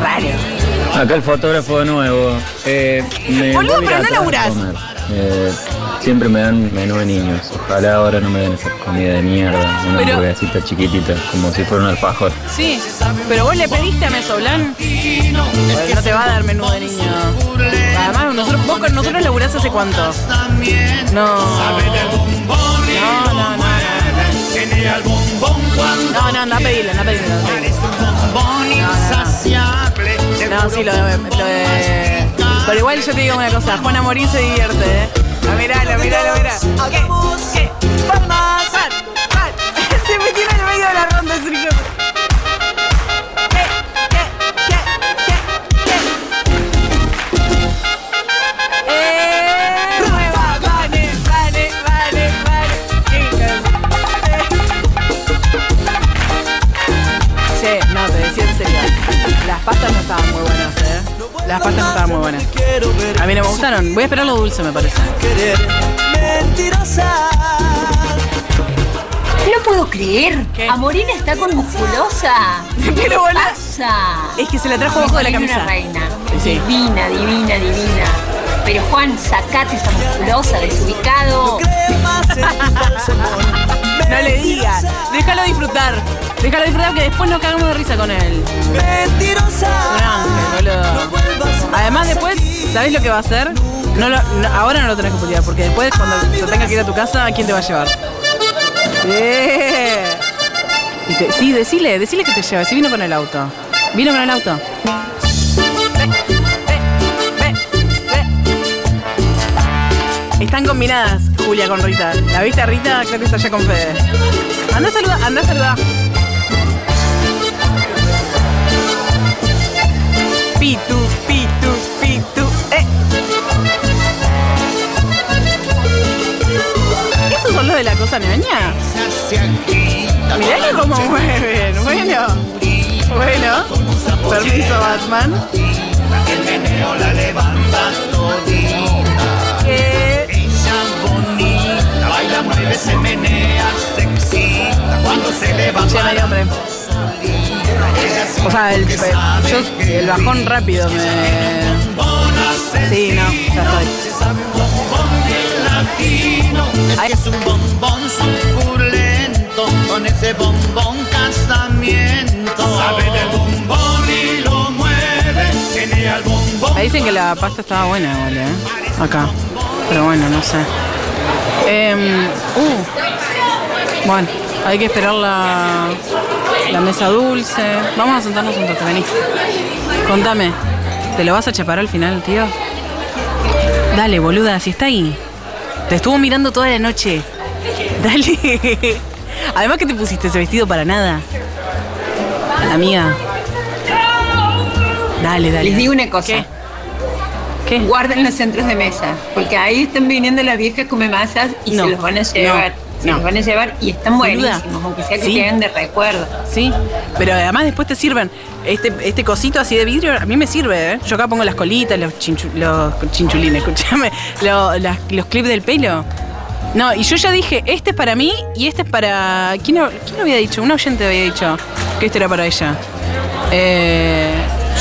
S3: raro.
S22: Acá el fotógrafo de nuevo. Eh, me
S3: Boludo,
S22: voy a ir
S3: pero no laburás.
S22: comer. Eh, siempre me dan menú de niños. Ojalá ahora no me den esa comida de mierda. Una
S3: Pero-
S22: hamburguesita chiquitita, como si fuera un alfajor.
S3: Sí, pero vos le pediste a Mesoblan. Pues no te va a dar menú de niño. Además, nosotros, vos con nosotros laburás hace cuánto. No. No, no, no. No, no, a pedirle. No, no, no. No, sí, lo de, lo de- Pero igual yo te digo una cosa, Juana Morín se divierte, ¿eh? Ah, miralo, miralo, mirá. ¿Qué? ¿Qué? ¡Palmas! ¡Sal! ¡Sal! Se metió en el medio de la ronda, hijo de- ¿Qué? ¿Qué? ¿Qué? ¿Qué? ¿Qué? ¡Eh! Nueva, vale, vale, vale, vale. Che, no, te decía en serio. Las pastas no estaban. Las pastas no estaban muy buenas. A mí no me gustaron. Voy a esperar lo dulce, me parece.
S23: No puedo creer. Amorina está con musculosa. ¿Qué
S3: Pero,
S23: pasa?
S3: Es que se la trajo abajo de la camisa.
S23: Una reina.
S3: Sí.
S23: Divina, divina, divina. Pero Juan, sacate esa musculosa, desubicado.
S3: No le digas. Déjalo disfrutar. Déjalo disfrutar que después nos cagamos de risa con él. Un ángel, boludo. Además, después, ¿sabés lo que va a hacer? No lo- no- ahora no lo tenés que putear, porque después, cuando te tengas que ir a tu casa, ¿quién te va a llevar? Bien. Y te- sí, decile, decile que te lleva. Si vino con el auto. ¿Vino con el auto? Están combinadas Julia con Rita. ¿La viste a Rita? Creo que está allá con Fede. Anda a saludar, anda a saludar. Pitu, pitu, pitu, eh. ¿Estos son los de la cosa ñoña? Mirá cómo mueven. Bueno. Bueno. Permiso, Batman.
S5: El meneo la levanta todita.
S3: ¿Qué?
S5: Ella bonita, baila, mueve, se menea, se excita cuando se levanta.
S3: O sea, el, yo, el bajón rápido me. Sí, no, ya estoy.
S5: es un bombón suculento, con ese bombón casamiento. Sabe del bombón y lo mueve, tiene al bombón.
S3: Me dicen que la pasta estaba buena, igual, ¿eh? Acá. Pero bueno, no sé. Em, uh. Bueno, hay que esperar la, la mesa dulce. Vamos a sentarnos un toque, vení. Contame, ¿te lo vas a chapar al final, tío? Dale, boluda, si está ahí. Te estuvo mirando toda la noche. Dale. Además que te pusiste ese vestido para nada. Amiga. Dale, dale.
S23: Les digo una cosa.
S3: ¿Qué?
S23: Guarden los centros de mesa, porque ahí están viniendo las viejas come masas y
S3: No,
S23: se los van a llevar.
S3: no,
S23: se
S3: no.
S23: los van a llevar y están buenísimos, aunque sea que
S3: Sí.
S23: queden de recuerdo.
S3: Sí, pero además después te sirven. Este, este cosito así de vidrio a mí me sirve, ¿eh? Yo acá pongo las colitas, los, chinchu- los chinchulines, escúchame, lo- las- los clips del pelo. No, y yo ya dije, este es para mí y este es para. ¿Quién, lo- quién lo había dicho? Un oyente había dicho que este era para ella. Eh,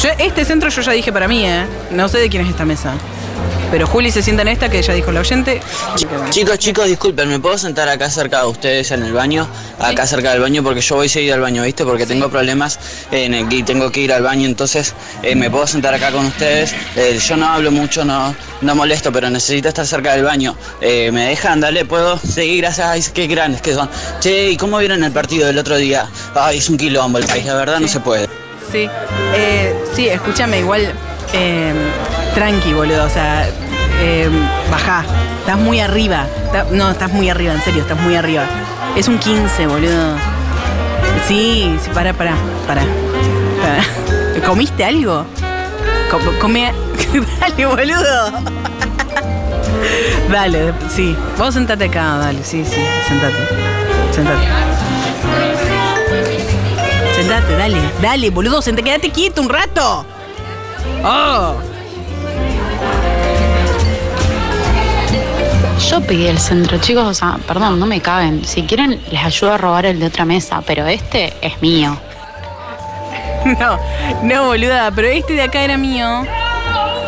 S3: yo, este centro yo ya dije para mí, ¿eh? No sé de quién es esta mesa. Pero Juli se sienta en esta que ya dijo la oyente.
S24: Chicos, chicos, disculpen, ¿me puedo sentar acá cerca de ustedes en el baño? Acá cerca del baño porque yo voy seguido al baño, ¿viste? Porque tengo problemas en el, y tengo que ir al baño, entonces eh, me puedo sentar acá con ustedes. Eh, yo no hablo mucho, no, no molesto, pero necesito estar cerca del baño. Eh, ¿Me dejan? Dale, ¿puedo seguir? Gracias, ay, qué grandes que son. Che, ¿y cómo vieron el partido del otro día? Ay, es un quilombo el país, la verdad no se puede.
S3: Sí, eh, sí, escúchame, igual eh, tranqui, boludo, o sea, eh, bajá, estás muy arriba, no, estás muy arriba, en serio, estás muy arriba. Es un 15, boludo. Sí, sí, para, para, para. ¿Comiste algo? Co- Come. dale, boludo. dale, sí. Vos sentate acá, dale, sí, sí, sentate. Sentate. Sentate, dale, dale, boludo, sentate, quédate quieto un rato. Oh.
S11: Yo pedí el centro, chicos, o sea, perdón, no me caben. Si quieren, les ayudo a robar el de otra mesa, pero este es mío.
S3: No, no, boluda, pero este de acá era mío.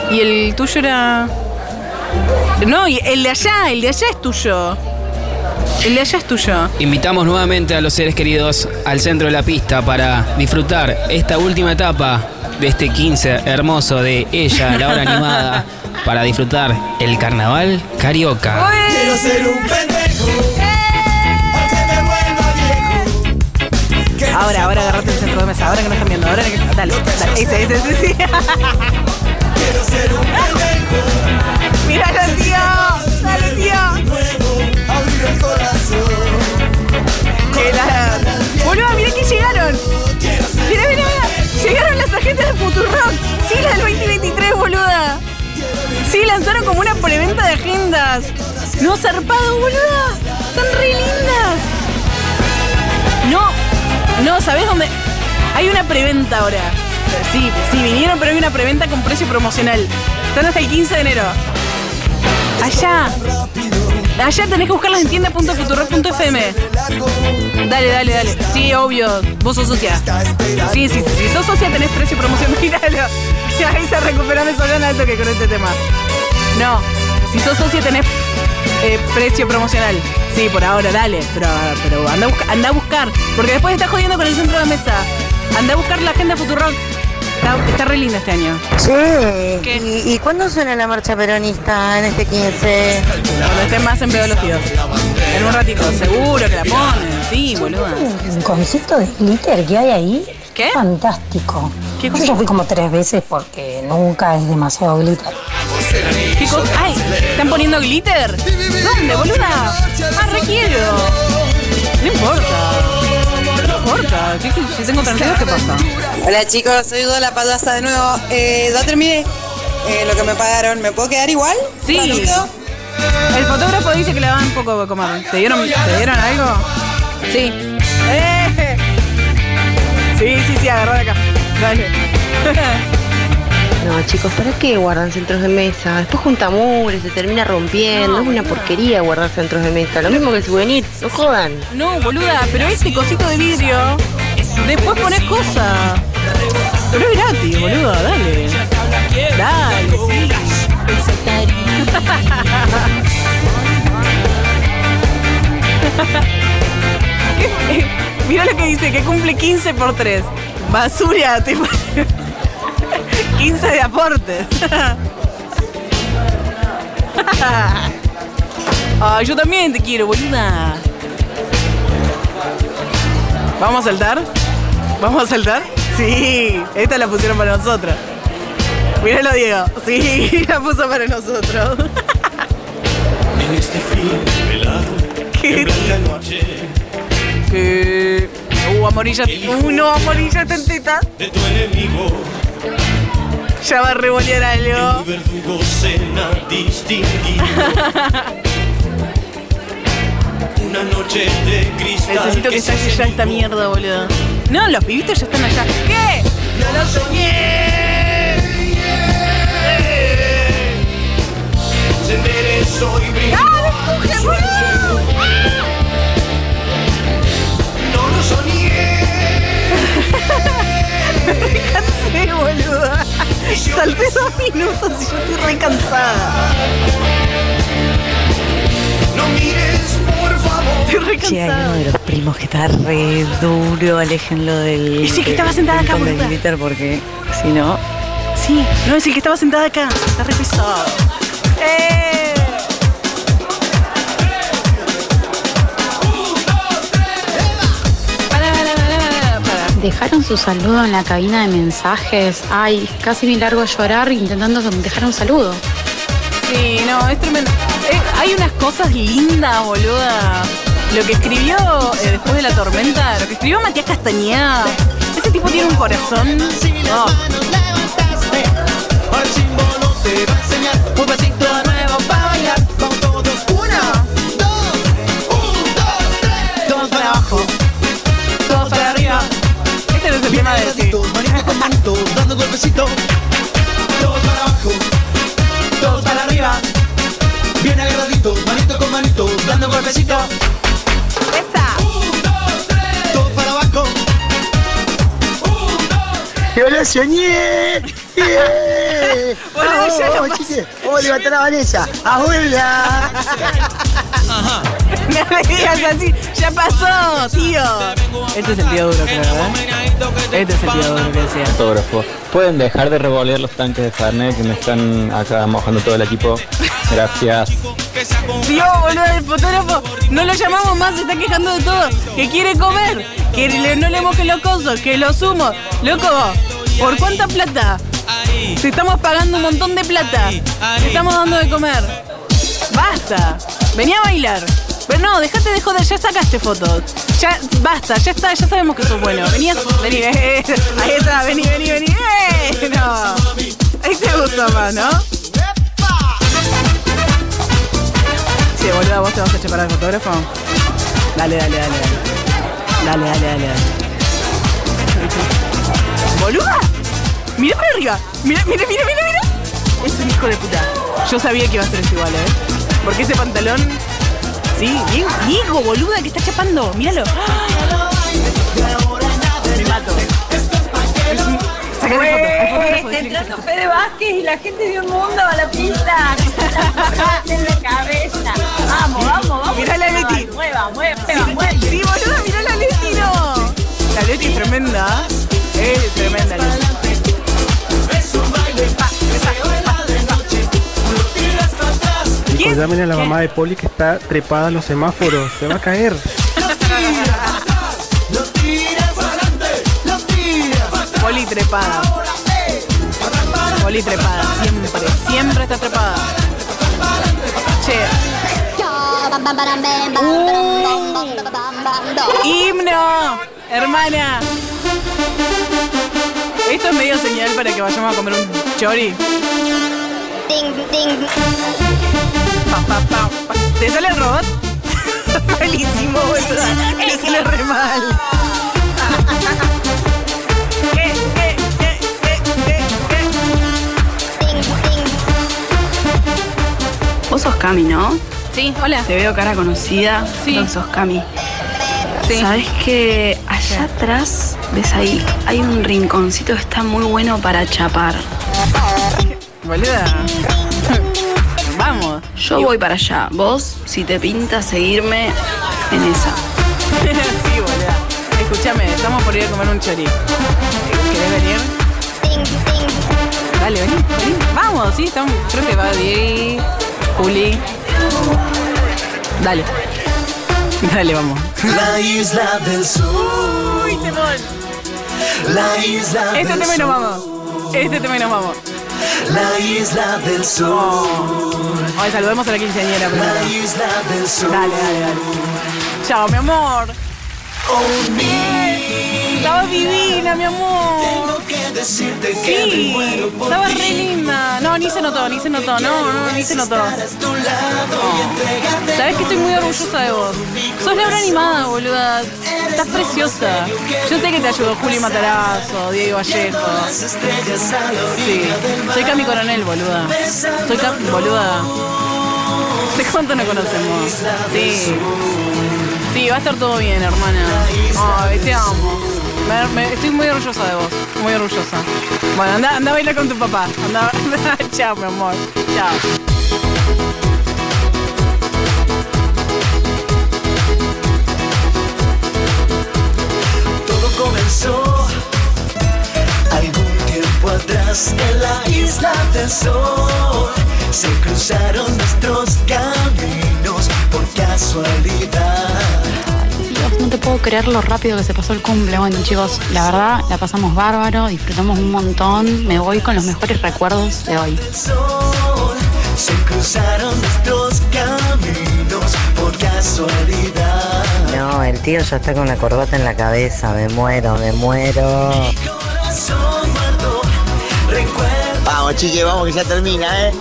S3: Y el tuyo era. No, y el de allá, el de allá es tuyo. El de allá es tuyo.
S4: Invitamos nuevamente a los seres queridos al centro de la pista para disfrutar esta última etapa de este 15 hermoso de ella, la hora animada, para disfrutar el carnaval carioca.
S5: Quiero ser un pendejo.
S3: Ahora, ahora agarrate el centro de mesa, ahora que no están viendo, ahora que. Dale, dale, ese, ese, ese, sí.
S5: Quiero ser un
S3: lanzaron como una preventa de agendas. No, zarpado, boluda. Están re lindas. No, no, ¿sabés dónde? Hay una preventa ahora. Sí, sí, vinieron, pero hay una preventa con precio promocional. Están hasta el 15 de enero. Allá. Allá tenés que buscarlas en tienda.futurock.fm. Dale, dale, dale. Sí, obvio. Vos sos socia. Sí, sí, sí. Si sos socia tenés precio promocional. Míralo. Ahí se recupera me Solana alto que con este tema. No. Si sos socia tenés eh, precio promocional. Sí, por ahora, dale. Pero, pero anda, a busca- anda a buscar. Porque después estás jodiendo con el centro de mesa. Anda a buscar la agenda Futurock. Está, está re linda este año.
S25: Che, ¿y, y cuándo suena la marcha peronista en este 15?
S3: Cuando estén más en pedo los tíos. En un ratito, seguro que la ponen. Sí, boluda.
S25: Un concepto de glitter que hay ahí.
S3: ¿Qué?
S25: Fantástico.
S3: ¿Qué
S25: Yo ya fui como tres veces porque nunca es demasiado glitter.
S3: ¡Ay! ¿Están poniendo glitter? ¿Dónde, boluda? Ah, requiero. No importa. No importa. ¿Qué- qué- si tengo 32, ¿qué pasa?
S26: Hola chicos, soy Gola Padaza de nuevo. Eh, ya terminé eh, lo que me pagaron. ¿Me puedo quedar igual?
S3: Sí.
S26: ¿Ratito?
S3: El fotógrafo dice que le van un poco de comer. ¿Te dieron, ¿te dieron algo? Sí. ¡Eh! Sí, sí, sí, agarró de acá. Dale.
S27: No, chicos, ¿para qué guardan centros de mesa? Después junta mugre, se termina rompiendo. es una porquería guardar centros de mesa. Lo mismo que el souvenir, no jodan.
S3: No, boluda, pero este cosito de vidrio, después pones cosas. Pero es gratis, boluda, dale. Dale, sí. Mira lo que dice, que cumple 15 por 3. Basura, tipo. 15 de aportes. Ay, yo también te quiero, boluda. ¿Vamos a saltar? ¿Vamos a saltar? Sí, esta la pusieron para nosotros. Míralo, Diego. Sí, la puso para nosotros.
S5: En este fin velado.
S3: ¿Qué?
S5: En blanca noche.
S3: Que. Uh, Amorilla. Uh, no, en teta.
S5: De tu enemigo.
S3: Ya va a revolear algo.
S5: Mi verdugo cena distinguido. Una noche de cristal.
S3: Necesito que
S5: se
S3: saque ya esta mierda, boludo. No, los pibitos ya están allá. ¿Qué? ¡No lo soñé!
S5: se enderezó y brilló.
S3: ¡Ah, empuje, boludo!
S5: No lo soñé.
S3: Me recansé, boludo. Salté dos minutos y yo estoy re cansada.
S5: No mires, por favor.
S3: Estoy re
S28: Che, hay uno
S3: cansada.
S28: de los primos que está re duro, aléjenlo del.
S3: Y sí, que estaba sentada acá,
S28: del
S3: boluda.
S28: glitter porque si no.
S3: Sí, no es el que estaba sentada acá. Está re pesado. ¡Eh!
S11: Dejaron su saludo en la cabina de mensajes. Ay, casi me largo a llorar intentando dejar un saludo.
S3: Sí, no, es tremendo. Eh, hay unas cosas lindas, boluda. Lo que escribió eh, después de la tormenta, lo que escribió Matías Castañeda, ese tipo tiene un corazón. Oh.
S5: Manito con manito, dando golpecito. Todos para abajo, todos para arriba. Bien agarraditos, manito con manito, dando golpecito.
S3: Esa.
S5: Un, dos, tres. Todos para abajo.
S29: ¡Yo lo soñé! ¡Yeah!
S3: Boludo, ya lo
S29: ¡Vamos,
S3: pasé.
S29: chiques! ¡Vamos a levantar a Vanessa! ¡Abuela!
S3: No me digas así, ya pasó, tío. Este es el tío duro, creo, ¿eh? Este es el tío duro que decía.
S22: Fotógrafo. ¿Pueden dejar de revolear los tanques de Fernet que me están acá mojando todo el equipo? Gracias.
S3: Dios, boludo, el fotógrafo, no lo llamamos más, se está quejando de todo. Que quiere comer, que le- no le moje los cosos, que lo sumo. Loco, ¿por cuánta plata? Te estamos pagando un montón de plata. Te estamos dando de comer. Basta. Vení a bailar. Pero no, dejate de joder, ya sacaste fotos. Ya, basta, ya está, ya sabemos que sos bueno. Vení, vení, eh, ahí está, vení, vení, vení. ¡Eh! No. Ahí te gustó más, ¿no? Sí, boludo, vos te vas a chapar al fotógrafo. Dale, dale, dale, dale. Dale, dale, dale, dale. ¿Boluda? Mira para arriba. Mira, mira, mira, mira, mira. Es un hijo de puta. Yo sabía que iba a ser igual, ¿eh? Porque ese pantalón. Sí, Diego, Diego, boluda, que está chapando. Míralo. Me mato. Que
S23: entrando Fede Vázquez y la gente de un mundo a la pista. en la cabeza. Vamos, vamos, vamos.
S3: Mirá la Leti.
S23: Mueva, mueva, mueva.
S3: sí, boluda, mirá la Leti, no. La Leti es tremenda. Es tremenda Leti.
S30: Chicos, llamen a la mamá de Poli que está trepada en los semáforos. Se va a caer.
S3: Poli trepada. Poli trepada, siempre, siempre está trepada. Che. Himno, hermana. Esto es medio señal para que vayamos a comer un chori. Pa, pa, pa, pa. ¿Te sale el robot? Malísimo, boludo. Le sale re mal. Eh, eh, eh.
S31: Vos sos Cami, ¿no?
S3: Sí, hola.
S31: Te veo cara conocida.
S3: Sí.
S31: Sos Cami.
S3: Sí.
S31: ¿Sabes que allá atrás, ves ahí, hay un rinconcito que está muy bueno para chapar?
S3: Boluda.
S31: Yo voy para allá. Vos, si te pinta seguirme en esa.
S3: sí, boluda. Escúchame, estamos por ir a comer un chori. ¿Querés venir? Dale, vení, vení. Vamos, sí, estamos. Creo que va Diego, Juli. Dale. Dale, vamos.
S5: La isla del sur.
S3: Uy, temor.
S5: La isla
S3: Este
S5: del
S3: tema y nos vamos. Este tema y nos vamos.
S5: La isla del sur.
S3: Saludemos a la quinceañera primero. Dale, dale, dale. Chao, mi amor. Estaba divina, mi amor.
S5: Tengo que decirte que me
S3: Sí,
S5: muero por
S3: estaba
S5: ti.
S3: re linda. No, ni se notó, ni se notó. No, no, ni se notó.
S5: Entregarte
S3: Sabes que estoy muy orgullosa de vos. Sos la hora animada, boluda. Estás preciosa. Yo sé que te ayudó Juli Matarazo, Diego Vallejo. Sí. Soy Cami Coronel, boluda. Soy Cami, boluda. ¿De cuánto nos conocemos? Sí. Sí, va a estar todo bien, hermana. Ay, te amo. Estoy muy orgullosa de vos. Muy orgullosa. Bueno, anda, anda a bailar con tu papá. Anda, Chao, mi amor. Chao.
S5: Todo comenzó algún tiempo atrás en la isla del sol. Se cruzaron nuestros caminos por casualidad.
S11: Te puedo creer lo rápido que se pasó el cumple. Bueno, chicos, la verdad la pasamos bárbaro, disfrutamos un montón. Me voy con los mejores recuerdos de hoy.
S5: Sol, se cruzaron nuestros caminos por casualidad.
S25: No, el tío ya está con la corbata en la cabeza. Me muero, me muero.
S29: Vamos, chique, vamos que ya termina, ¿eh?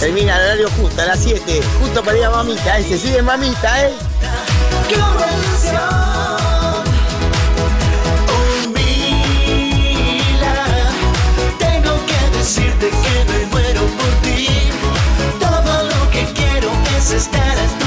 S29: Termina el horario justo, a las 7. Justo para ir a mamita, ¿eh? Se sigue mamita, ¿eh?
S5: Decirte que me muero por ti. Todo lo que quiero es estar a tu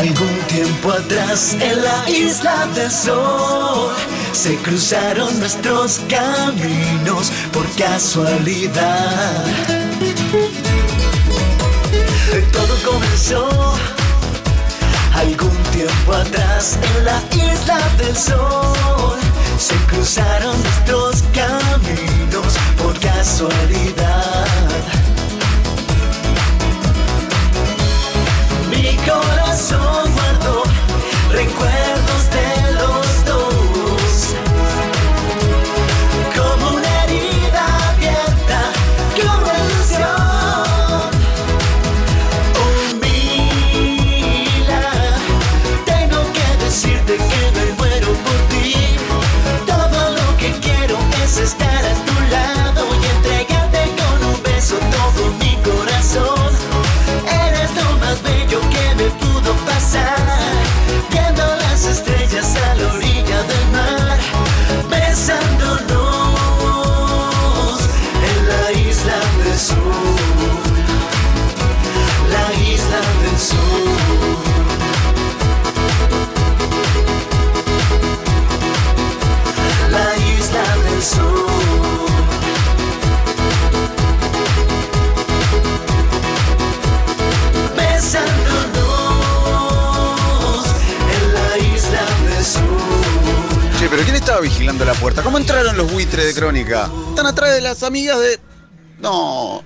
S5: algún tiempo atrás en la isla del sol. Se cruzaron nuestros caminos por casualidad. Todo comenzó algún tiempo atrás en la isla del sol. Se cruzaron nuestros caminos por casualidad. Mi corazón guardó recuerdos de
S32: estaba vigilando la puerta? ¿Cómo entraron los buitres de crónica? Están atrás de las amigas de. No.